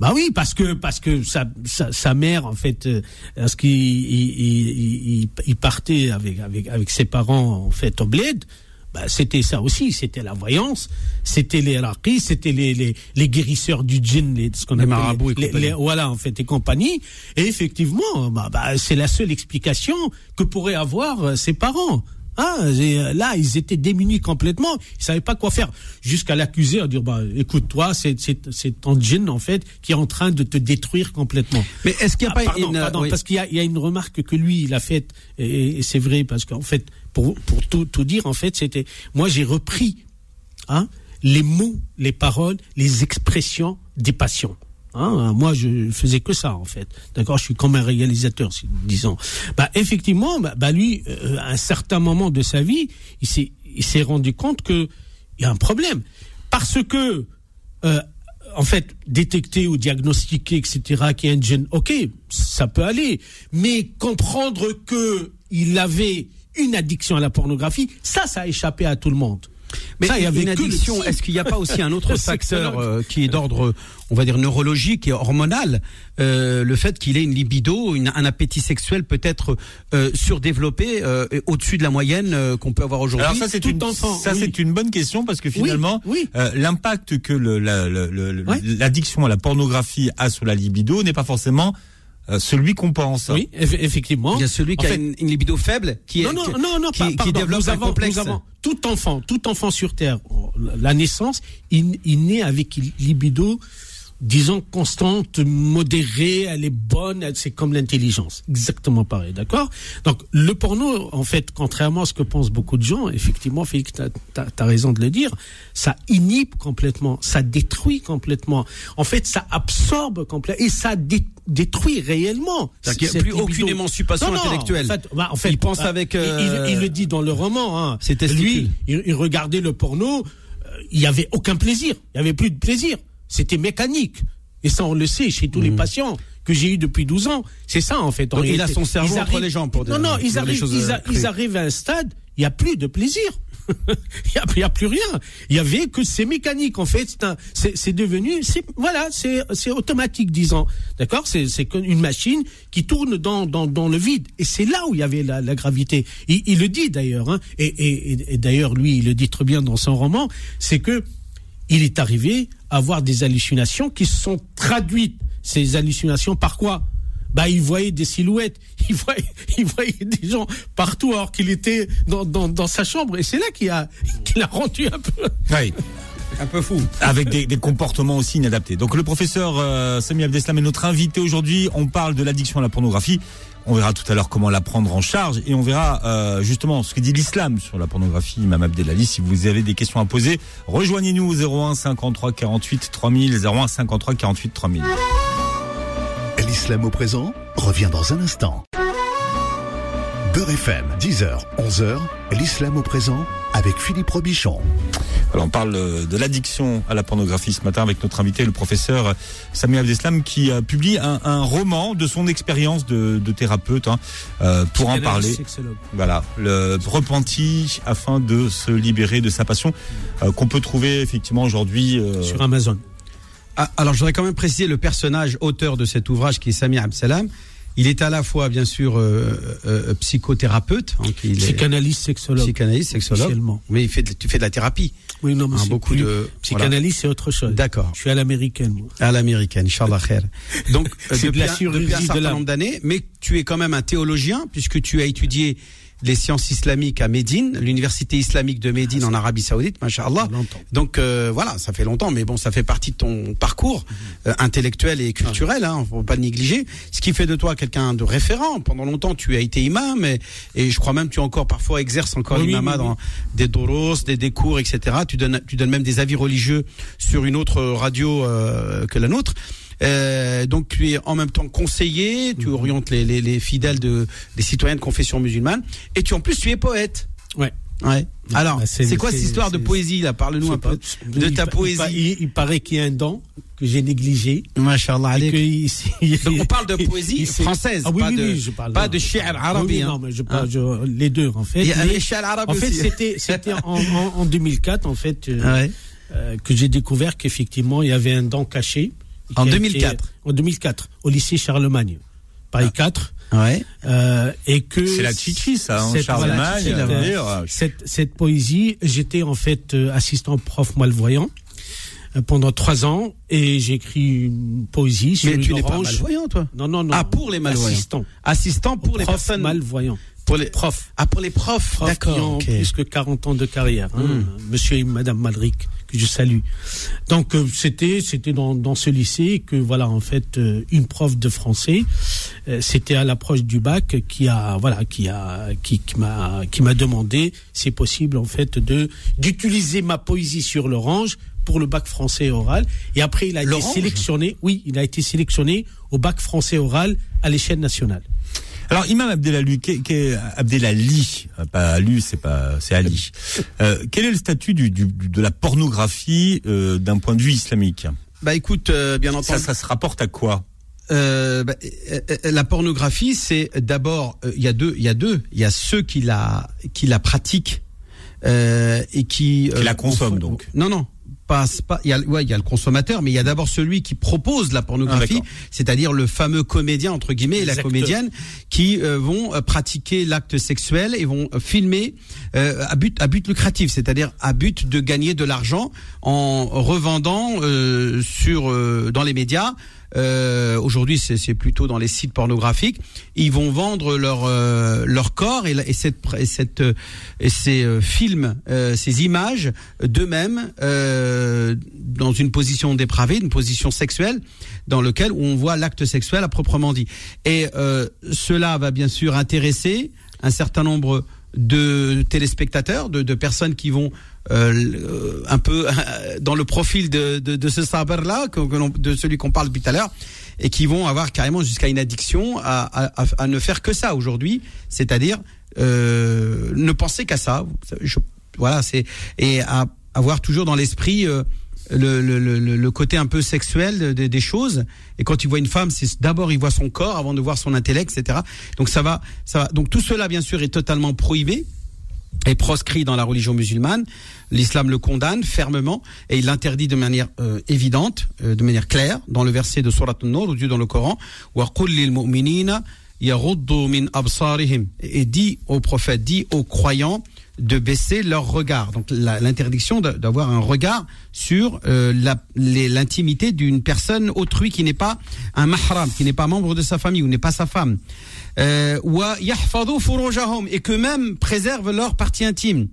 Bah oui, parce que parce que sa sa, sa mère en fait, euh, parce qu'il il, il, il, partait avec avec avec ses parents en fait au bled. Bah, c'était ça aussi, c'était la voyance, c'était les raqis, c'était les, les, les guérisseurs du djinn, les, ce qu'on appelle marabouts les, les, voilà en fait et compagnie. Et effectivement, bah, bah, c'est la seule explication que pourraient avoir euh, ses parents. Ah, là, ils étaient démunis complètement. Ils savaient pas quoi faire. Jusqu'à l'accuser, à dire, bah, écoute, toi, c'est, c'est, ton djinn, en fait, qui est en train de te détruire complètement. Mais est-ce qu'il n'y a ah, pas pardon, une... pardon, parce qu'il y a, il y a une remarque que lui, il a faite, et, et c'est vrai, parce qu'en fait, pour, pour tout, tout dire, en fait, c'était, moi, j'ai repris, hein, les mots, les paroles, les expressions des patients. Hein, moi, je faisais que ça en fait. D'accord, je suis comme un réalisateur, disons. Bah, effectivement, bah, bah lui, euh, à un certain moment de sa vie, il s'est, il s'est rendu compte que il y a un problème parce que, euh, en fait, détecter ou diagnostiquer, etc., qu'il y un gène, ok, ça peut aller, mais comprendre que il avait une addiction à la pornographie, ça, ça a échappé à tout le monde. Mais ça, il y avait une addiction. Est-ce qu'il n'y a pas aussi un autre facteur euh, qui est d'ordre, on va dire neurologique et hormonal, euh, le fait qu'il ait une libido, une, un appétit sexuel peut-être euh, surdéveloppé euh, au-dessus de la moyenne euh, qu'on peut avoir aujourd'hui? Alors ça c'est une enfant, ça oui. c'est une bonne question parce que finalement Oui, oui. euh, l'impact que le, la- le- le- Ouais. l'addiction à la pornographie a sur la libido n'est pas forcément euh, celui qu'on pense. Oui, eff- effectivement. Il y a celui qui En a fait- une, une libido faible, qui est non, non, qui, non, non, qui, pas- qui pardon, développe nous un avons, complexe. nous avons- tout enfant, tout enfant sur Terre, la naissance, il, il naît avec une libido, disons, constante, modérée, elle est bonne, elle- c'est comme l'intelligence. Exactement pareil, d'accord? Donc, le porno, en fait, contrairement à ce que pensent beaucoup de gens, effectivement, Félix, t'as as, raison de le dire, ça inhibe complètement, ça détruit complètement. En fait, ça absorbe complètement, et ça dé- détruit réellement. Qu'il n'y a plus aucune émancipation Non, non, intellectuelle. En fait, bah, en fait, Il pense euh, avec, il- euh, il, il le dit dans le roman. Hein. Lui, il, il regardait le porno, euh, il y avait aucun plaisir. Il y avait plus de plaisir. C'était mécanique. Et ça, on le sait chez tous les patients que j'ai eu depuis 12 ans. C'est ça, en fait. Donc, il a son cerveau Ils entre les jambes pour Non, dire- non, pour ils arrivent, ils, euh, a- ils crées. arrivent à un stade, il n'y a plus de plaisir. il n'y a, plus rien. Il y avait que c'est mécanique en fait. C'est devenu, voilà, c'est automatique, disons. D'accord, c'est une machine qui tourne dans dans dans le vide. Et c'est là où il y avait la, la gravité. Il, il le dit d'ailleurs. Hein, et et, et- et d'ailleurs lui, il le dit très bien dans son roman, c'est que il est arrivé avoir des hallucinations qui se sont traduites. Ces hallucinations par quoi? Bah, il voyait des silhouettes, il voyait, il voyait des gens partout alors qu'il était dans, dans, dans sa chambre. Et c'est là qu'il a, qu'il a rendu un peu. Oui. Un peu fou. avec des, des comportements aussi inadaptés. Donc le professeur euh, Sami Abdeslam est notre invité aujourd'hui. On parle de l'addiction à la pornographie. On verra tout à l'heure comment la prendre en charge et on verra euh, justement ce que dit l'islam sur la pornographie. Imam Abdelali, si vous avez des questions à poser, rejoignez-nous au 01 53 48 3000, 01 53 48 3000. L'islam au présent revient dans un instant. Beurre FM, 10h, 11h, l'islam au présent avec Philippe Robichon. Alors on parle euh, de l'addiction à la pornographie ce matin avec notre invité, le professeur Sami Abdeslam, qui euh, publie un, un roman de son expérience de, de thérapeute hein, euh, pour en parler. Sexologue. Voilà, le repenti afin de se libérer de sa passion euh, qu'on peut trouver effectivement aujourd'hui. euh, Sur Amazon. Ah, alors, je voudrais quand même préciser le personnage auteur de cet ouvrage qui est Samir Absalam. Il est à la fois, bien sûr, euh, euh, psychothérapeute, hein, Psychanalyste, sexologue. psychanalyste, sexologue. Mais il fait de- tu fais de la thérapie. Oui, non, mais Hein, beaucoup plus- de- Psychanalyste, c'est autre chose. D'accord. Je suis à l'américaine, moi. À l'américaine, khair. Donc, euh, C'est de depuis, la un- depuis un de certain l'âme. nombre d'années, mais tu es quand même un théologien, puisque tu as étudié les sciences islamiques à Médine, l'université islamique de Médine en Arabie Saoudite, longtemps. Donc euh, voilà, ça fait longtemps, mais bon, ça fait partie de ton parcours euh, intellectuel et culturel, hein, faut pas le négliger. Ce qui fait de toi quelqu'un de référent. Pendant longtemps, tu as été imam, et, et je crois même que tu encore parfois exerces encore Oui, oui, l'imama oui, oui. dans des doros, des, des cours, etc. Tu donnes, tu donnes même des avis religieux sur une autre radio euh, que la nôtre. Euh, donc tu es en même temps conseiller, tu orientes les, les, les fidèles de des citoyens de confession musulmane, et tu en plus tu es poète. Ouais. Ouais. Alors, Bah, c'est- quoi cette histoire de poésie là? Parle-nous un peu de ta poésie. Il, il paraît qu'il y a un don que j'ai négligé. Et Donc on parle de poésie française, Ah oui, pas oui, de- je parle pas de- shi'r arabi, oui, hein. non, mais je, Hein. je- les deux en fait. Il y a Mais- les arabe en fait, aussi. c'était c'était en, en, en 2004 en fait euh, Ouais. euh, que j'ai découvert qu'effectivement il y avait un don caché En 2004. en 2004, au lycée Charlemagne, Paris 4. Ah. Ouais. Euh, et que c'est la chichi ça, hein, Charlemagne. cette, cette, poésie, j'étais en fait euh, assistant prof malvoyant euh, pendant trois ans et j'ai écrit une poésie sur Mais tu n'es pas malvoyant, toi? Non, non, non. Ah, pour les malvoyants. Assistant. Assistant pour les personnes malvoyants. Pour les profs. Ah, pour les profs. profs D'accord. Qui ont plus que 40 ans de carrière. Hein. Hmm. Monsieur et Madame Malric, que je salue. Donc euh, c'était c'était dans, dans ce lycée que voilà en fait euh, une prof de français. Euh, c'était à l'approche du bac qui a voilà qui a qui, qui m'a qui m'a demandé c'est possible en fait de d'utiliser ma poésie sur l'orange pour le bac français oral. Et après, il a été sélectionné. Oui, il a été sélectionné au bac français oral à l'échelle nationale. Alors Imam Abdelali, Abdelali, euh, pas Alu, c'est pas, c'est Ali. Euh, quel est le statut du, du, de la pornographie euh, d'un point de vue islamique? Bah écoute, euh, bien entendu. Ça, ça se rapporte à quoi? Euh, bah, la pornographie, c'est d'abord, il y a deux, il y a deux, il y a ceux qui la, qui la pratiquent euh, et qui, qui la consomment donc. Non, non, pas, il y a, ouais, il y a le consommateur, mais il y a d'abord celui qui propose la pornographie, ah, c'est-à-dire le fameux comédien entre guillemets et la comédienne qui euh, vont euh, pratiquer l'acte sexuel et vont euh, filmer à but à but lucratif, c'est-à-dire à but de gagner de l'argent en revendant sur dans les médias euh, Aujourd'hui, c'est plutôt dans les sites pornographiques. Ils vont vendre leur euh, leur corps et, et cette et cette et ces euh, films, euh, ces images d'eux-mêmes dans une position dépravée, une position sexuelle, dans lequel on voit l'acte sexuel à proprement dit. Et cela va bien sûr intéresser un certain nombre de téléspectateurs, de, personnes qui vont euh, un peu dans le profil de, ce saber-là, de celui qu'on parle depuis tout à l'heure, et qui vont avoir carrément jusqu'à une addiction à, ne faire que ça aujourd'hui, c'est-à-dire euh, ne penser qu'à ça. Voilà, c'est et à avoir toujours dans l'esprit euh, le, le, le, côté un peu sexuel des choses. Et quand il voit une femme, c'est d'abord il voit son corps avant de voir son intellect, etc. Donc ça va, ça va. Donc tout cela, bien sûr, est totalement prohibé est proscrit dans la religion musulmane. L'islam le condamne fermement et il l'interdit de manière euh, évidente, euh, de manière claire, dans le verset de Surat An-Nur, Dieu dans le Coran, et dit aux prophètes, dit aux croyants de baisser leur regard. Donc l'interdiction d'avoir un regard sur euh, l'intimité d'une personne autrui qui n'est pas un mahram, qui n'est pas membre de sa famille ou n'est pas sa femme. Euh, et que même préservent leur partie intime.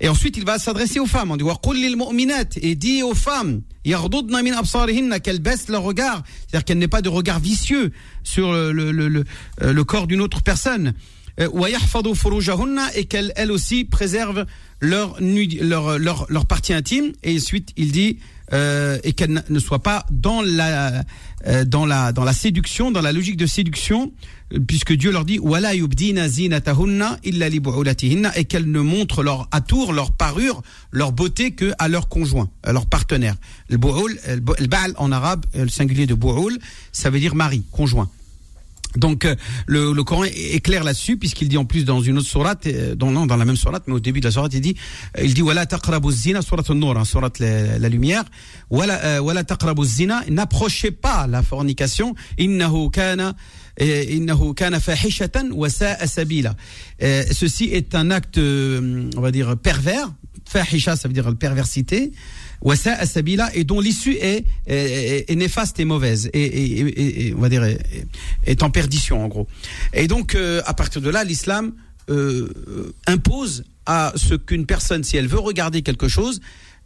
Et ensuite, il va s'adresser aux femmes. On dit et dit aux femmes qu'elles baissent leur regard, c'est-à-dire qu'elle n'ait pas de regard vicieux sur le, le, le, le corps d'une autre personne. Euh, et qu'elles elles aussi préservent leur, leur, leur, leur partie intime. Et ensuite, il dit euh, et qu'elle ne soit pas dans la euh, dans la dans la séduction, dans la logique de séduction, puisque Dieu leur dit et qu'elles ne montrent leur atour, leur parure, leur beauté que à leur conjoint, à leur partenaire. Le ba'al en arabe, le singulier de bu'ul, ça veut dire mari, conjoint. Donc euh, le, le, Coran est clair là-dessus puisqu'il dit en plus dans une autre sourate, euh, dans, non, dans la même sourate, mais au début de la sourate, il dit, euh, il dit voilà taqrabu zina, sourate an-nur, hein, sourate la, la, lumière, voilà voilà taqrabu zina, n'approchez pas la fornication, innahu kana innahu kana fahishatan wa sa'a sabila. Ceci est un acte, on va dire pervers. Fahisha, ça veut dire perversité et dont l'issue est, néfaste et mauvaise et, on va dire est, en perdition en gros. Et donc euh, à partir de là, l'islam euh, impose à ce qu'une personne, si elle veut regarder quelque chose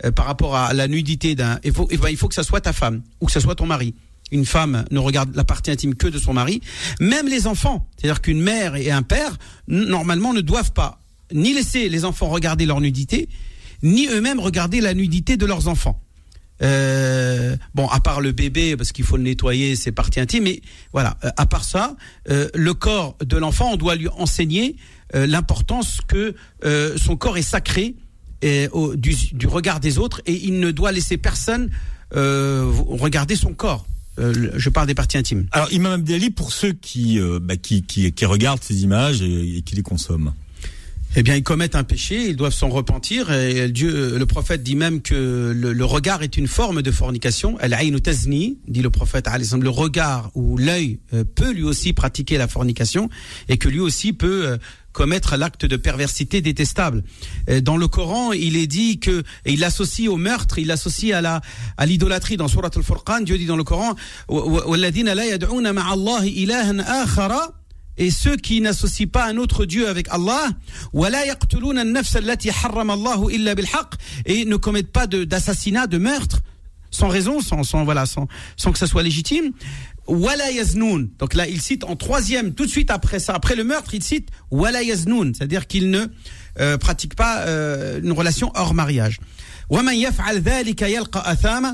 euh, par rapport à la nudité d'un, il faut, ben, il faut que ça soit ta femme ou que ça soit ton mari. Une femme ne regarde la partie intime que de son mari. Même les enfants, c'est-à-dire qu'une mère et un père normalement ne doivent pas ni laisser les enfants regarder leur nudité, ni eux-mêmes regarder la nudité de leurs enfants. Euh, bon, à part le bébé, parce qu'il faut le nettoyer, c'est partie intime, mais voilà, euh, à part ça, euh, le corps de l'enfant, on doit lui enseigner l'importance que son corps est sacré du, regard des autres et il ne doit laisser personne regarder son corps. je parle des parties intimes. Alors, Imam Abdelali, pour ceux qui, bah, qui, qui, regardent ces images et qui les consomment eh bien, ils commettent un péché, ils doivent s'en repentir. Et Dieu, le prophète dit même que le, regard est une forme de fornication. El tazni, dit le prophète. Le regard ou l'œil euh, peut lui aussi pratiquer la fornication et que lui aussi peut euh, commettre l'acte de perversité détestable. Dans le Coran, il est dit que et il l'associe au meurtre, il l'associe à la à l'idolâtrie dans Surat al-Furqan. Dieu dit dans le Coran et ceux qui n'associent pas un autre Dieu avec Allah, et ne commettent pas d'assassinat, de, meurtre, sans raison, sans, sans voilà, sans, sans que ça soit légitime. Donc là, il cite en troisième, tout de suite après ça, après le meurtre, il cite wala c'est-à-dire qu'il ne euh, pratique pas euh, une relation hors mariage.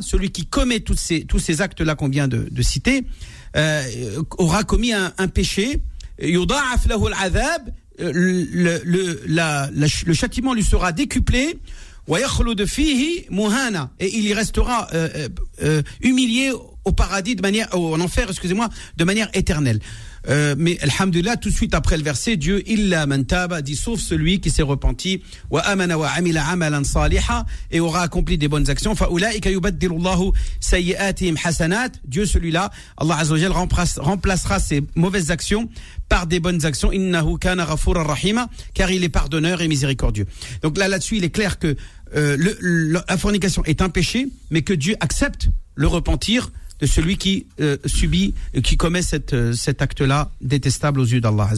Celui qui commet tous ces, tous ces actes-là qu'on vient de, de citer euh, aura commis un, un péché le, châtiment lui sera décuplé et il y restera humilié au paradis de manière, en enfer, excusez-moi, de manière éternelle. Euh, mais alhamdulillah, tout de suite après le verset, Dieu, illa man taba, dit sauf celui qui s'est repenti, wa amana wa amila amalan saliha, et aura accompli des bonnes actions. Fa ulaika yubaddilullahu sayyi'atihim hasanat. Dieu, celui-là, Allah Azzawajal remplacera ses mauvaises actions par des bonnes actions. Innahu kana rahima, car il est pardonneur et miséricordieux. Donc là, là-dessus, il est clair que euh, le, la fornication est un péché, mais que Dieu accepte le repentir de celui qui euh, subit, qui commet cette, euh, cet acte-là détestable aux yeux d'Allah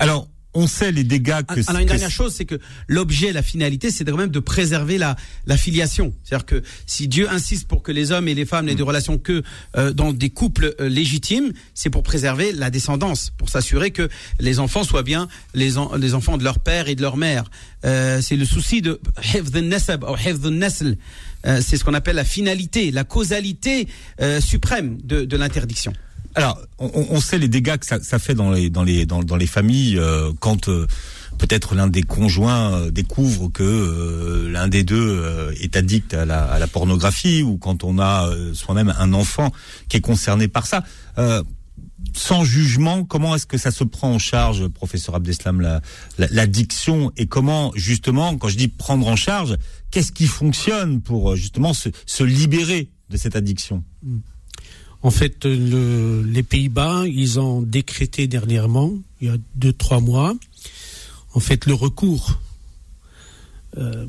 Alors, on sait les dégâts que. Alors une dernière chose, c'est que l'objet, la finalité, c'est quand même de préserver la, la filiation. C'est-à-dire que si Dieu insiste pour que les hommes et les femmes n'aient de relations que euh, dans des couples légitimes, c'est pour préserver la descendance, pour s'assurer que les enfants soient bien les, les enfants de leur père et de leur mère. c'est le souci de euh, c'est ce qu'on appelle la finalité, la causalité euh, suprême de, l'interdiction. Alors, on, sait les dégâts que ça, fait dans les familles euh, quand peut-être l'un des conjoints découvre que l'un des deux est addict à la, pornographie ou quand on a soi-même un enfant qui est concerné par ça sans jugement, comment est-ce que ça se prend en charge, professeur Abdeslam, l'addiction et comment justement, quand je dis prendre en charge, qu'est-ce qui fonctionne pour euh, justement se, libérer de cette addiction? En fait, les Pays-Bas, ils ont décrété dernièrement, il y a deux trois mois, en fait le recours. Euh,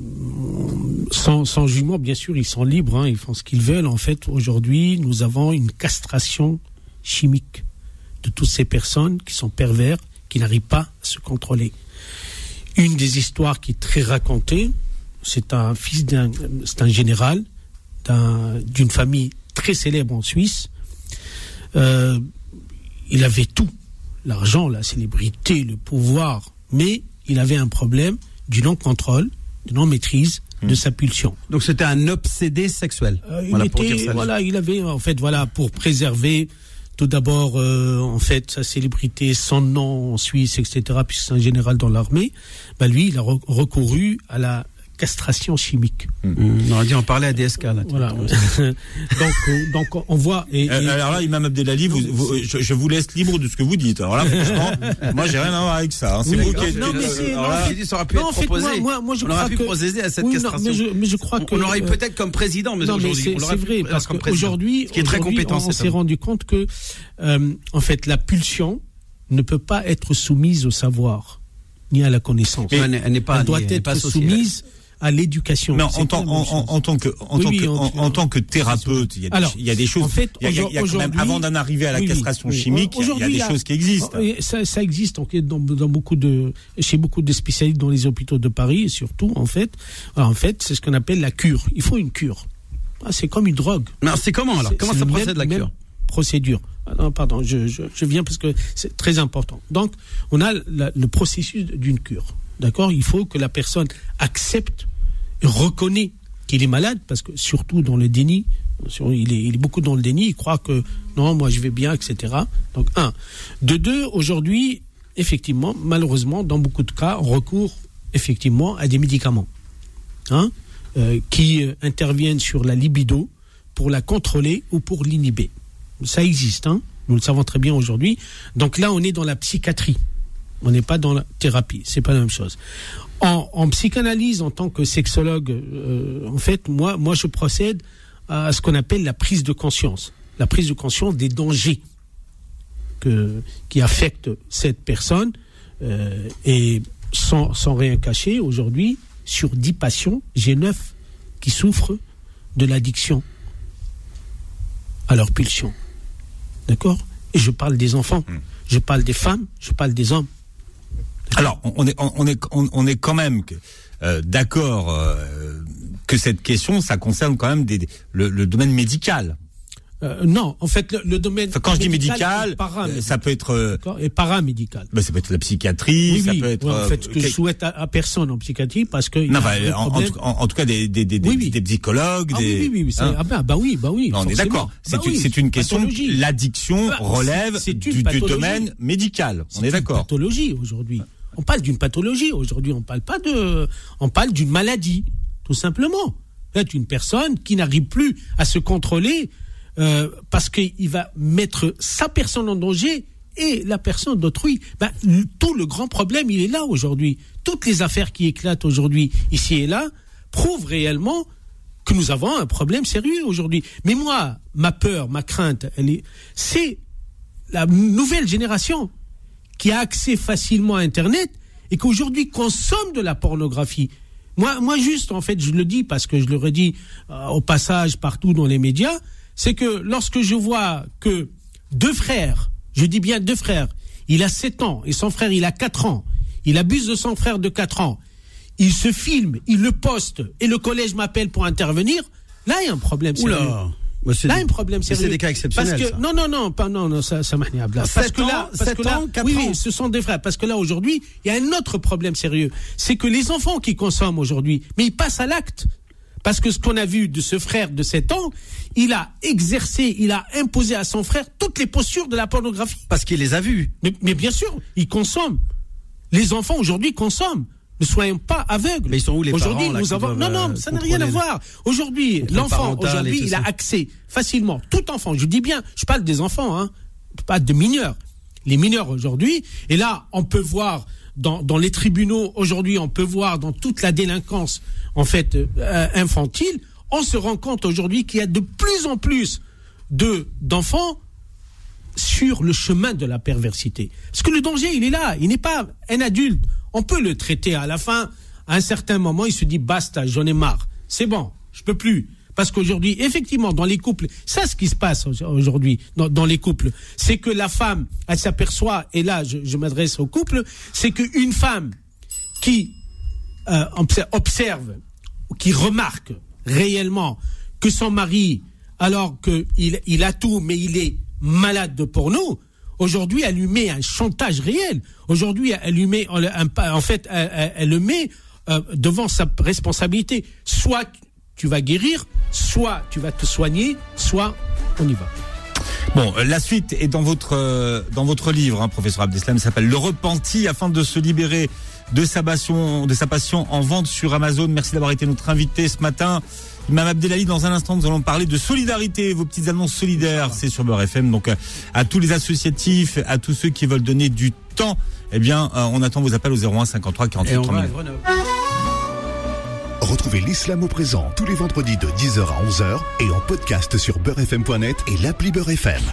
sans, jugement, bien sûr, ils sont libres, hein, ils font ce qu'ils veulent. En fait, aujourd'hui, nous avons une castration chimique de toutes ces personnes qui sont pervers, qui n'arrivent pas à se contrôler. Une des histoires qui est très racontée, c'est un fils d'un, c'est un général d'une famille très célèbre en Suisse. Euh, il avait tout, l'argent, la célébrité, le pouvoir, mais il avait un problème du non-contrôle, de non-maîtrise de hmm. sa pulsion. Donc c'était un obsédé sexuel. Euh, il était, voilà, il avait en fait voilà pour préserver tout d'abord, euh, en fait, sa célébrité, son nom en Suisse, etc., puisque c'est un général dans l'armée, bah lui, il a recouru à la castration chimique. Mmh. On aurait dit en parler à DSK. Là, voilà. donc, euh, donc on voit. Et, euh, alors là, Imam Abdelali, vous, vous, je, vous laisse libre de ce que vous dites. Alors là, franchement, moi, j'ai rien à voir avec ça. Hein. C'est vous qui Non, mais c'est. Non, ça aurait pu être proposé. Moi, moi, je on aurait pu procéder à cette castration. mais, je, mais je crois que. On l'aurait peut-être comme président, mais aujourd'hui. C'est vrai, parce qu'aujourd'hui, qui est très compétent. On s'est rendu compte que, euh, en fait, la pulsion ne peut pas être soumise au savoir ni à la connaissance. Elle n'est pas. Elle doit être soumise à l'éducation. Mais en, en, en, tant que en tant que en, tant que thérapeute, il y a, Alors, il y a des choses. En fait, il y a, il y a quand même, avant d'en arriver à la castration chimique, il y a des choses qui existent. Ça, ça existe dans, dans beaucoup de chez beaucoup de spécialistes dans les hôpitaux de Paris et surtout en fait. Alors, en fait, c'est ce qu'on appelle la cure. Il faut une cure. Ah, c'est comme une drogue. Mais c'est comment alors? Comment ça procède la cure? Procédure. Ah non, pardon, je, je, je viens parce que c'est très important. Donc, on a le processus d'une cure. D'accord? Il faut que la personne accepte reconnaît qu'il est malade, parce que surtout dans le déni, il est, beaucoup dans le déni, il croit que non, moi je vais bien, etc. Donc, un. De deux, aujourd'hui, effectivement, malheureusement, dans beaucoup de cas, on recourt effectivement à des médicaments hein, euh, qui euh, interviennent sur la libido pour la contrôler ou pour l'inhiber. Ça existe, hein, nous le savons très bien aujourd'hui. Donc là, on est dans la psychiatrie. On n'est pas dans la thérapie. C'est pas la même chose. En, psychanalyse, en tant que sexologue, euh, en fait, moi, moi, je procède à ce qu'on appelle la prise de conscience, la prise de conscience des dangers que, qui affectent cette personne. Euh, et sans, sans rien cacher, aujourd'hui, sur dix patients, j'ai neuf qui souffrent de l'addiction à leur pulsion. D'accord? Et je parle des enfants, hmm. je parle des femmes, je parle des hommes. Alors, on est, on est, on est quand même euh, d'accord euh, que cette question, ça concerne quand même des, le domaine médical. Euh, non, en fait, le, domaine. quand je dis médical, ça peut être. Euh, et paramédical. Ben, ça peut être la psychiatrie, ça peut être. en fait, ce que je souhaite à, personne en psychiatrie, parce que. Non, en, tout cas, des, des, des, des psychologues. Ah, des, oui, oui, oui. Hein ah, ben, bah, oui, bah oui. on est d'accord. C'est bah une, une, question. L'addiction bah, relève du, du, domaine médical. On est d'accord. Pathologie aujourd'hui. On parle d'une pathologie aujourd'hui. On parle pas de. On parle d'une maladie, tout simplement. C'est une personne qui n'arrive plus à se contrôler euh, parce qu'il va mettre sa personne en danger et la personne d'autrui. Ben, tout le grand problème, il est là aujourd'hui. Toutes les affaires qui éclatent aujourd'hui, ici et là, prouvent réellement que nous avons un problème sérieux aujourd'hui. Mais moi, ma peur, ma crainte, c'est la nouvelle génération qui a accès facilement à Internet et qu'aujourd'hui consomme de la pornographie. Moi, moi juste, en fait, je le dis parce que je le redis euh, au passage partout dans les médias, c'est que lorsque je vois que deux frères, je dis bien deux frères, il a 7 ans et son frère il a 4 ans, il abuse de son frère de 4 ans, il se filme, il le poste et le collège m'appelle pour intervenir, là il y a un problème Là, un problème sérieux. C'est des cas exceptionnels. Parce que, non, non, non, pas, non, non, ça, ça m'a Parce que là, parce que là, oui, oui, ce sont des frères. Parce que là, aujourd'hui, il y a un autre problème sérieux. C'est que les enfants qui consomment aujourd'hui, mais ils passent à l'acte. Parce que ce qu'on a vu de ce frère de 7 ans, il a exercé, il a imposé à son frère toutes les postures de la pornographie. Parce qu'il les a vus. Mais, bien sûr, il consomme. Les enfants aujourd'hui consomment. Ne soyons pas aveugles. Mais ils sont où les Aujourd'hui, nous avons. Non, non, ça n'a rien à voir. Aujourd'hui, l'enfant, aujourd'hui, il a accès facilement. Tout enfant, je dis bien, je parle des enfants, hein, pas de mineurs. Les mineurs aujourd'hui, et là, on peut voir dans, dans les tribunaux aujourd'hui, on peut voir dans toute la délinquance en fait euh, infantile, on se rend compte aujourd'hui qu'il y a de plus en plus de d'enfants sur le chemin de la perversité. Parce que le danger, il est là. Il n'est pas un adulte. On peut le traiter à la fin. À un certain moment, il se dit basta, j'en ai marre. C'est bon, je peux plus. Parce qu'aujourd'hui, effectivement, dans les couples, ça, ce qui se passe aujourd'hui dans, les couples, c'est que la femme, elle s'aperçoit, et là, je, m'adresse au couple, c'est qu'une femme qui euh, observe, qui remarque réellement que son mari, alors qu'il il a tout, mais il est malade de porno, aujourd'hui, met un chantage réel. Aujourd'hui, met, en fait, elle, le met euh, devant sa responsabilité. Soit tu vas guérir, soit tu vas te soigner, soit on y va. Bon, euh, la suite est dans votre dans votre livre, hein, professeur Abdeslam, s'appelle Le repenti afin de se libérer de sa passion, de sa passion en vente sur Amazon. Merci d'avoir été notre invité ce matin. Imam Abdelali, dans un instant, nous allons parler de solidarité, vos petites annonces solidaires, c'est sur Beurre FM. Donc, euh, à tous les associatifs, à tous ceux qui veulent donner du temps, eh bien, euh, on attend vos appels au 01 53 48 30 Retrouvez l'islam au présent tous les vendredis de 10h à 11h et en podcast sur beurrefm.net et l'appli Beurre FM.